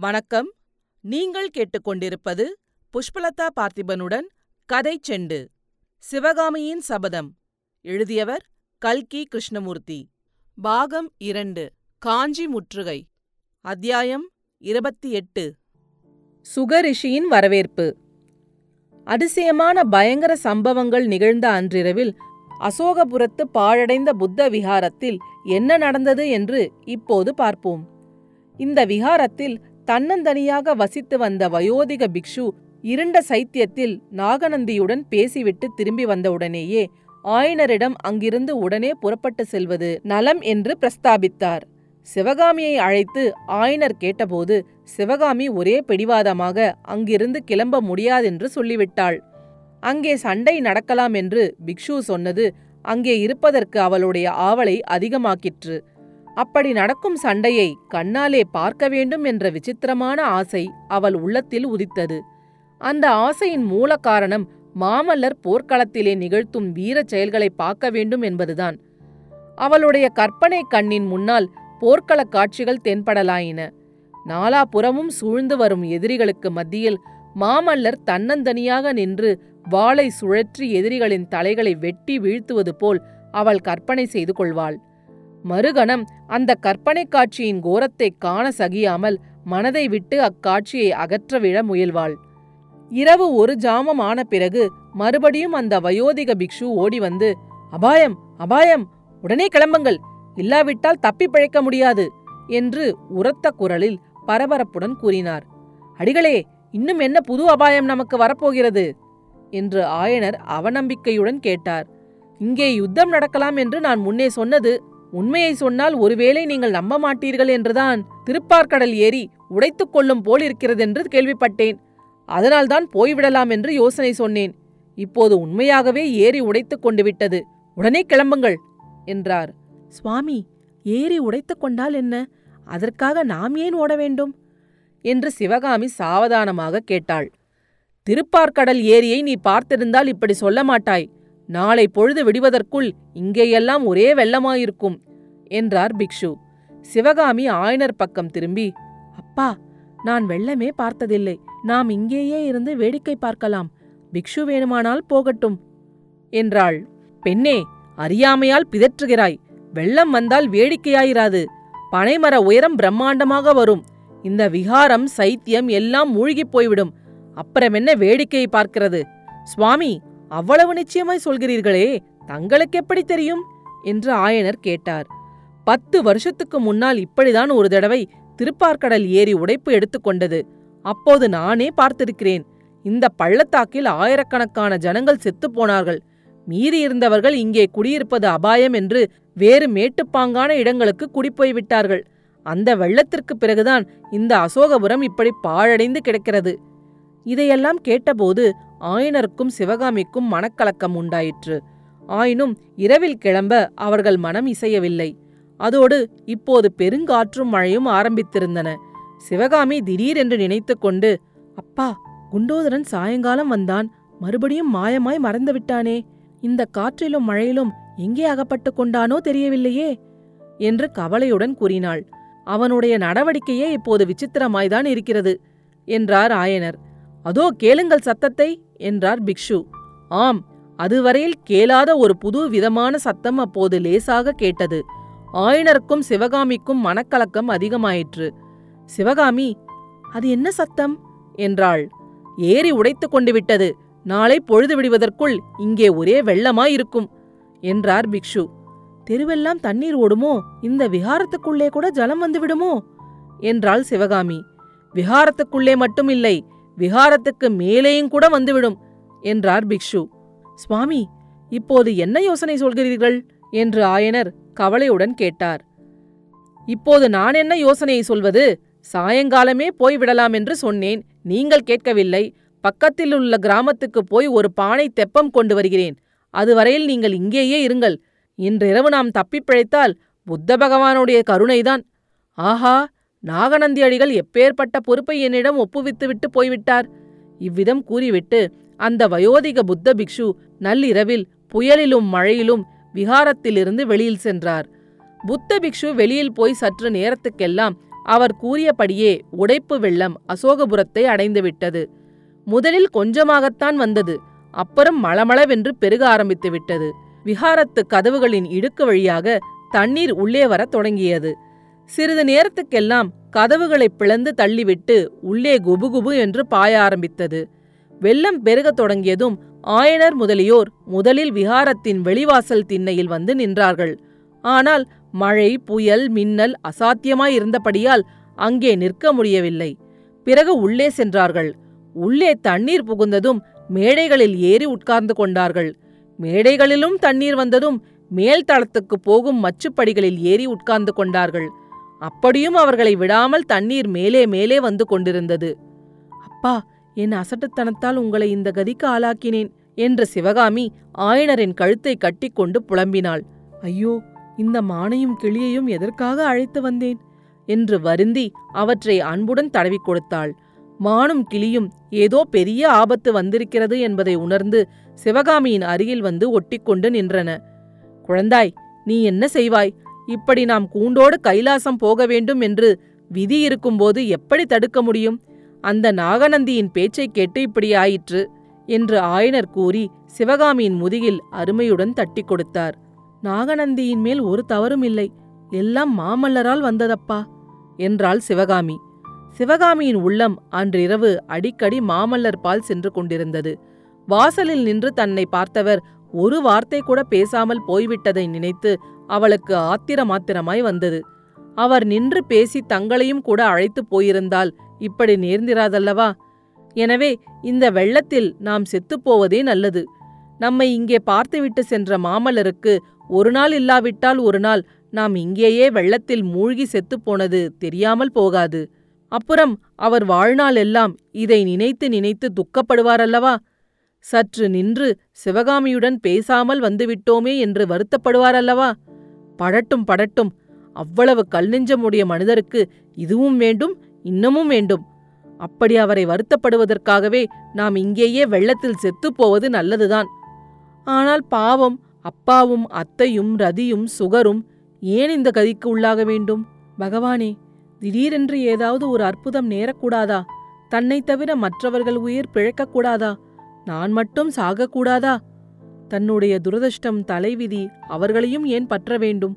வணக்கம். நீங்கள் கேட்டுக்கொண்டிருப்பது புஷ்பலதா பார்த்திபனுடன் கதை செண்டு. சிவகாமியின் சபதம். எழுதியவர் கல்கி கிருஷ்ணமூர்த்தி. பாகம் இரண்டு. காஞ்சி முற்றுகை. அத்தியாயம் இருபத்தி எட்டு. சுகரிஷியின் வரவேற்பு. அதிசயமான பயங்கர சம்பவங்கள் நிகழ்ந்த அன்றிரவில் அசோகபுரத்து பாழடைந்த புத்த விகாரத்தில் என்ன நடந்தது என்று இப்போது பார்ப்போம். இந்த விகாரத்தில் தன்னந்தனியாக வசித்து வந்த வயோதிக பிக்ஷு இருண்ட சைத்தியத்தில் நாகநந்தியுடன் பேசிவிட்டு திரும்பி வந்தவுடனேயே ஆயனரிடம் அங்கிருந்து உடனே புறப்பட்டு செல்வது நலம் என்று பிரஸ்தாபித்தார். சிவகாமியை அழைத்து ஆயனர் கேட்டபோது சிவகாமி ஒரே பிடிவாதமாக அங்கிருந்து கிளம்ப முடியாதென்று சொல்லிவிட்டாள். அங்கே சண்டை நடக்கலாம் என்று பிக்ஷு சொன்னது அங்கே இருப்பதற்கு அவளுடைய ஆவலை அதிகமாக்கிற்று. அப்படி நடக்கும் சண்டையை கண்ணாலே பார்க்க வேண்டும் என்ற விசித்திரமான ஆசை அவள் உள்ளத்தில் உதித்தது. அந்த ஆசையின் மூல காரணம் மாமல்லர் போர்க்களத்திலே நிகழ்த்தும் வீரச் செயல்களை பார்க்க வேண்டும் என்பதுதான். அவளுடைய கற்பனை கண்ணின் முன்னால் போர்க்களக் காட்சிகள் தென்படலாயின. நாலாபுறமும் சூழ்ந்து வரும் எதிரிகளுக்கு மத்தியில் மாமல்லர் தன்னந்தனியாக நின்று வாளை சுழற்றி எதிரிகளின் தலைகளை வெட்டி வீழ்த்துவது போல் அவள் கற்பனை செய்து கொள்வாள். மறுகணம் அந்த கற்பனை காட்சியின் கோரத்தைக் காண சகியாமல் மனதை விட்டு அக்காட்சியை அகற்றவிழ முயல்வாள். இரவு ஒரு ஜாமம் ஆன பிறகு மறுபடியும் அந்த வயோதிக பிக்ஷு ஓடி வந்து அபாயம் அபாயம் உடனே கிளம்புங்கள். இல்லாவிட்டால் தப்பி பிழைக்க முடியாது என்று உரத்த குரலில் பரபரப்புடன் கூறினார். அடிகளே இன்னும் என்ன புது அபாயம் நமக்கு வரப்போகிறது? என்று ஆயனர் அவநம்பிக்கையுடன் கேட்டார். இங்கே யுத்தம் நடக்கலாம் என்று நான் முன்னே சொன்னது உண்மையை சொன்னால் ஒருவேளை நீங்கள் நம்ப மாட்டீர்கள் என்றுதான் திருப்பார்கடல் ஏறி உடைத்துக் கொள்ளும் போல் இருக்கிறதென்று கேள்விப்பட்டேன். அதனால்தான் போய்விடலாம் என்று யோசனை சொன்னேன். இப்போது உண்மையாகவே ஏறி உடைத்துக் கொண்டு விட்டது. உடனே கிளம்புங்கள் என்றார். சுவாமி ஏறி உடைத்துக் கொண்டால் என்ன? அதற்காக நாம் ஏன் ஓட வேண்டும்? என்று சிவகாமி சாவதானமாக கேட்டாள். திருப்பார்கடல் ஏரியை நீ பார்த்திருந்தால் இப்படி சொல்ல மாட்டாய். நாளை பொழுது விடுவதற்குள் இங்கேயெல்லாம் ஒரே வெள்ளமாயிருக்கும் என்றார் பிக்ஷு. சிவகாமி ஆயனர் பக்கம் திரும்பி அப்பா நான் வெள்ளமே பார்த்ததில்லை. நாம் இங்கேயே இருந்து வேடிக்கை பார்க்கலாம். பிக்ஷு வேணுமானால் போகட்டும் என்றாள். பெண்ணே அறியாமையால் பிதற்றுகிறாய். வெள்ளம் வந்தால் வேடிக்கையாயிராது. பனைமர உயரம் பிரம்மாண்டமாக வரும். இந்த விகாரம் சைத்தியம் எல்லாம் மூழ்கிப் போய்விடும். அப்புறம் என்ன வேடிக்கையை பார்க்கிறது? சுவாமி அவ்வளவு நிச்சயமாய் சொல்கிறீர்களே தங்களுக்கு எப்படி தெரியும்? என்று ஆயனர் கேட்டார். பத்து வருஷத்துக்கு முன்னால் இப்படிதான் ஒரு தடவை திருப்பார்கடல் ஏறி உடைப்பு எடுத்துக்கொண்டது அப்போது நானே பார்த்திருக்கிறேன். இந்த பள்ளத்தாக்கில் ஆயிரக்கணக்கான ஜனங்கள் செத்துப்போனார்கள் மீறியிருந்தவர்கள் இருந்தவர்கள் இங்கே குடியிருப்பது அபாயம் என்று வேறு மேட்டுப்பாங்கான இடங்களுக்கு குடிப்போய் விட்டார்கள். அந்த வெள்ளத்திற்கு பிறகுதான் இந்த அசோகபுரம் இப்படி பாழடைந்து கிடக்கிறது. இதையெல்லாம் கேட்டபோது ஆயனருக்கும் சிவகாமிக்கும் மனக்கலக்கம் உண்டாயிற்று. ஆயினும் இரவில் கிளம்ப அவர்கள் மனம் இசையவில்லை. அதோடு இப்போது பெருங்காற்றும் மழையும் ஆரம்பித்திருந்தன. சிவகாமி திடீரென்று நினைத்து கொண்டு அப்பா குண்டோதரன் சாயங்காலம் வந்தான். மறுபடியும் மாயமாய் மறந்துவிட்டானே இந்த காற்றிலும் மழையிலும் எங்கே அகப்பட்டு கொண்டானோ தெரியவில்லையே என்று கவலையுடன் கூறினாள். அவனுடைய நடவடிக்கையே இப்போது விசித்திரமாய்தான் இருக்கிறது என்றார் ஆயனர். அதோ கேளுங்கள் சத்தத்தை என்றார் பிக்ஷு. ஆம் அதுவரையில் கேளாத ஒரு புது விதமான சத்தம் அப்போது லேசாக கேட்டது. ஆயனருக்கும் சிவகாமிக்கும் மனக்கலக்கம் அதிகமாயிற்று. சிவகாமி அது என்ன சத்தம்? என்றாள். ஏறி உடைத்துக் கொண்டு விட்டது. நாளை பொழுது விடுவதற்குள் இங்கே ஒரே வெள்ளமாயிருக்கும் என்றார் பிக்ஷு. தெருவெல்லாம் தண்ணீர் ஓடுமோ? இந்த விஹாரத்துக்குள்ளே கூட ஜலம் வந்துவிடுமோ என்றாள் சிவகாமி. விஹாரத்துக்குள்ளே மட்டும் இல்லை விஹாரத்துக்கு மேலேயும் கூட வந்துவிடும் என்றார் பிக்ஷு. சுவாமி இப்போது என்ன யோசனை சொல்கிறீர்கள்? என்று ஆயனர் கவலையுடன் கேட்டார். இப்போது நான் என்ன யோசனையை சொல்வது? சாயங்காலமே போய்விடலாம் என்று சொன்னேன். நீங்கள் கேட்கவில்லை. பக்கத்தில் உள்ள கிராமத்துக்கு போய் ஒரு பானை தெப்பம் கொண்டு வருகிறேன். அதுவரையில் நீங்கள் இங்கேயே இருங்கள். இன்றிரவு நாம் தப்பிப் பிழைத்தால் புத்த பகவானுடைய கருணைதான். ஆஹா! நாகநந்தி அடிகள் எப்பேற்பட்ட பொறுப்பை என்னிடம் ஒப்புவித்துவிட்டு போய்விட்டார். இவ்விதம் கூறிவிட்டு அந்த வயோதிக புத்த பிக்ஷு நள்ளிரவில் புயலிலும் மழையிலும் விஹாரத்திலிருந்து வெளியில் சென்றார். புத்த பிக்ஷு வெளியில் போய் சற்று நேரத்துக்கெல்லாம் அவர் கூறியபடியே உடைப்பு வெள்ளம் அசோகபுரத்தை அடைந்துவிட்டது முதலில் கொஞ்சமாகத்தான் வந்தது அப்புறம் மளமளவென்று பெருக ஆரம்பித்து விட்டது. கதவுகளின் இடுக்கு வழியாக தண்ணீர் உள்ளே வரத் தொடங்கியது. சிறிது நேரத்துக்கெல்லாம் கதவுகளை பிளந்து தள்ளிவிட்டு உள்ளே குபுகுபு என்று பாய ஆரம்பித்தது. வெள்ளம் பெருகத் தொடங்கியதும் ஆயனர் முதலியோர் முதலில் விஹாரத்தின் வெளிவாசல் திண்ணையில் வந்து நின்றார்கள். ஆனால் மழை புயல் மின்னல் அசாத்தியமாயிருந்தபடியால் அங்கே நிற்க முடியவில்லை. பிறகு உள்ளே சென்றார்கள். உள்ளே தண்ணீர் புகுந்ததும் மேடைகளில் ஏறி உட்கார்ந்து கொண்டார்கள். மேடைகளிலும் தண்ணீர் வந்ததும் மேல் தளத்துக்கு போகும் மச்சுப்படிகளில் ஏறி உட்கார்ந்து கொண்டார்கள். அப்படியும் அவர்களை விடாமல் தண்ணீர் மேலே மேலே வந்து கொண்டிருந்தது. அப்பா என் அசட்டுத்தனத்தால் உங்களை இந்த கதிக்கு ஆளாக்கினேன் என்ற சிவகாமி ஆயனரின் கழுத்தை கட்டிக்கொண்டு புலம்பினாள். ஐயோ இந்த மானையும் கிளியையும் எதற்காக அழைத்து வந்தேன்? என்று வருந்தி அவற்றை அன்புடன் தடவிக் கொடுத்தாள். மானும் கிளியும் ஏதோ பெரிய ஆபத்து வந்திருக்கிறது என்பதை உணர்ந்து சிவகாமியின் அருகில் வந்து ஒட்டிக்கொண்டு நின்றன. குழந்தாய் நீ என்ன செய்வாய்? இப்படி நாம் கூண்டோடு கைலாசம் போக வேண்டும் என்று விதி இருக்கும்போது எப்படி தடுக்க முடியும்? அந்த நாகநந்தியின் பேச்சைக் கேட்டு இப்படி ஆயிற்று என்று ஆயனர் கூறி சிவகாமியின் முதுகில் அருமையுடன் தட்டி கொடுத்தார். நாகநந்தியின் மேல் ஒரு தவறும் இல்லை. எல்லாம் மாமல்லரால் வந்ததப்பா? என்றாள் சிவகாமி. சிவகாமியின் உள்ளம் அன்றிரவு அடிக்கடி மாமல்லர் பால் சென்று கொண்டிருந்தது. வாசலில் நின்று தன்னை பார்த்தவர் ஒரு வார்த்தை கூட பேசாமல் போய்விட்டதை நினைத்து அவளுக்கு ஆத்திரமாத்திரமாய் வந்தது. அவர் நின்று பேசி தங்களையும் கூட அழைத்துப் போயிருந்தால் இப்படி நேர்ந்திராதல்லவா? எனவே இந்த வெள்ளத்தில் நாம் செத்துப்போவதே நல்லது. நம்மை இங்கே பார்த்துவிட்டு சென்ற மாமல்லருக்கு ஒரு நாள் இல்லாவிட்டால் ஒரு நாள் நாம் இங்கேயே வெள்ளத்தில் மூழ்கி செத்துப்போனது தெரியாமல் போகாது. அப்புறம் அவர் வாழ்நாள் எல்லாம் இதை நினைத்து நினைத்து துக்கப்படுவாரல்லவா? சற்று நின்று சிவகாமியுடன் பேசாமல் வந்துவிட்டோமே என்று வருத்தப்படுவாரல்லவா? படட்டும் படட்டும். அவ்வளவு கல்நெஞ்சமுடைய மனிதருக்கு இதுவும் வேண்டும் இன்னமும் வேண்டும். அப்படி அவரை வருத்தப்படுவதற்காகவே நாம் இங்கேயே வெள்ளத்தில் செத்துப்போவது நல்லதுதான். ஆனால் பாவம் அப்பாவும் அத்தையும் ரதியும் சுகரும் ஏன் இந்த கதிக்கு உள்ளாக வேண்டும்? பகவானே திடீரென்று ஏதாவது ஒரு அற்புதம் நேரக்கூடாதா? தன்னைத் தவிர மற்றவர்கள் உயிர் பிழைக்கக்கூடாதா? நான் மட்டும் சாகக்கூடாதா? தன்னுடைய துரதிருஷ்டம் தலைவிதி அவர்களையும் ஏன் பற்ற வேண்டும்?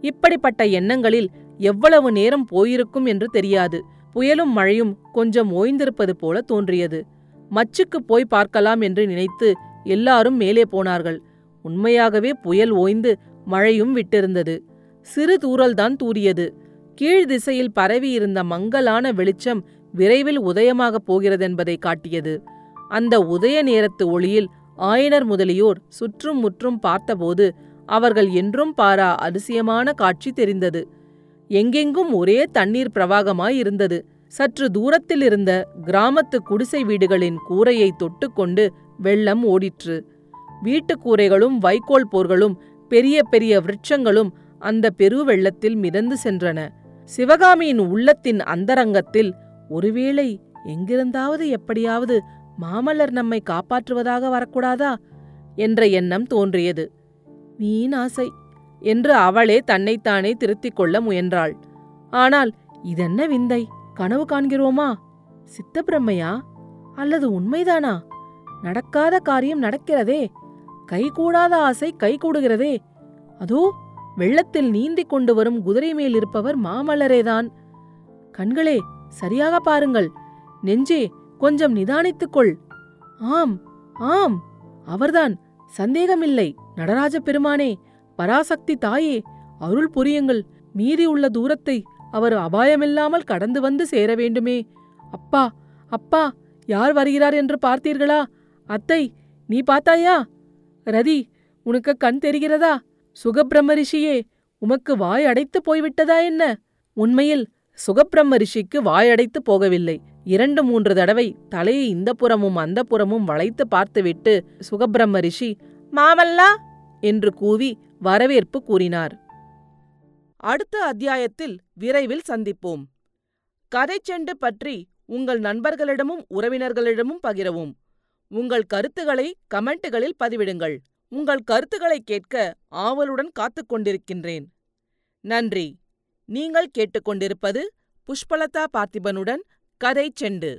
இப்படிப்பட்ட எண்ணங்களில் எவ்வளவு நேரம் போயிருக்கும் என்று தெரியாது. புயலும் மழையும் கொஞ்சம் ஓய்ந்திருப்பது போல தோன்றியது. மச்சுக்கு போய் பார்க்கலாம் என்று நினைத்து எல்லாரும் மேலே போனார்கள். உண்மையாகவே புயல் ஓய்ந்து மழையும் விட்டிருந்தது. சிறு தூறல்தான் தூறியது. கீழ் திசையில் பரவியிருந்த மங்கலான வெளிச்சம் விரைவில் உதயமாகப் போகிறதென்பதை காட்டியது. அந்த உதய நேரத்து ஒளியில் ஆயனர் முதலியோர் சுற்றும் முற்றும் பார்த்தபோது அவர்கள் என்றும் பாரா அதிசயமான காட்சி தெரிந்தது. எங்கெங்கும் ஒரே தண்ணீர் பிரவாகமாய் இருந்தது சற்று தூரத்தில் இருந்த கிராமத்து குடிசை வீடுகளின் கூரையை தொட்டுக்கொண்டு வெள்ளம் ஓடிற்று. வீட்டுக் கூரைகளும் வைக்கோல் போர்களும் பெரிய பெரிய விருட்சங்களும் அந்த பெரு வெள்ளத்தில் மிதந்து சென்றன. சிவகாமியின் உள்ளத்தின் அந்தரங்கத்தில் ஒருவேளை எங்கிருந்தாவது எப்படியாவது மாமல்லர் நம்மை காப்பாற்றுவதாக வரக்கூடாதா? என்ற எண்ணம் தோன்றியது. மீனாசை ஆசை என்று அவளே தன்னைத்தானே திருத்திக் கொள்ள முயன்றாள். ஆனால் இதென்ன விந்தை? கனவு காண்கிறோமா? சித்தப்பிரம்மையா? அல்லது உண்மைதானா? நடக்காத காரியம் நடக்கிறதே? கைகூடாத ஆசை கைகூடுகிறதே அதோ வெள்ளத்தில் நீந்திக் கொண்டு வரும் குதிரை மேல் இருப்பவர் மாமல்லரேதான். கண்களே சரியாக பாருங்கள். நெஞ்சே கொஞ்சம் நிதானித்துக்கொள். ஆம் ஆம். அவர்தான். சந்தேகமில்லை. நடராஜ பெருமானே பராசக்தி தாயே அருள் புரியுங்கள். மீதி உள்ள தூரத்தை அவர் அபாயமில்லாமல் கடந்து வந்து சேர வேண்டுமே. அப்பா அப்பா யார் வருகிறார் என்று பார்த்தீர்களா? அத்தை நீ பார்த்தாயா? ரதி உனக்கு கண் தெரிகிறதா? சுகபிரம்ம ரிஷியே உமக்கு வாய் அடைத்து போய்விட்டதா என்ன? உண்மையில் சுகப்பிரம்ம ரிஷிக்கு வாயடைத்து போகவில்லை. இரண்டு மூன்று தடவை தலையை இந்த புறமும் அந்த புறமும் வளைத்து பார்த்துவிட்டு சுகப்பிரம்ம ரிஷி மாமல்லா? என்று கூவி வரவேற்பு கூறினார். அடுத்த அத்தியாயத்தில் விரைவில் சந்திப்போம். கதைச்செண்டு பற்றி உங்கள் நண்பர்களிடமும் உறவினர்களிடமும் பகிரவும். உங்கள் கருத்துக்களை கமெண்ட்டுகளில் பதிவிடுங்கள். உங்கள் கருத்துக்களை கேட்க ஆவலுடன் காத்துக் கொண்டிருக்கின்றேன். நன்றி. நீங்கள் கேட்டுக்கொண்டிருப்பது புஷ்பலதா பார்த்திபனுடன் கதை செண்டு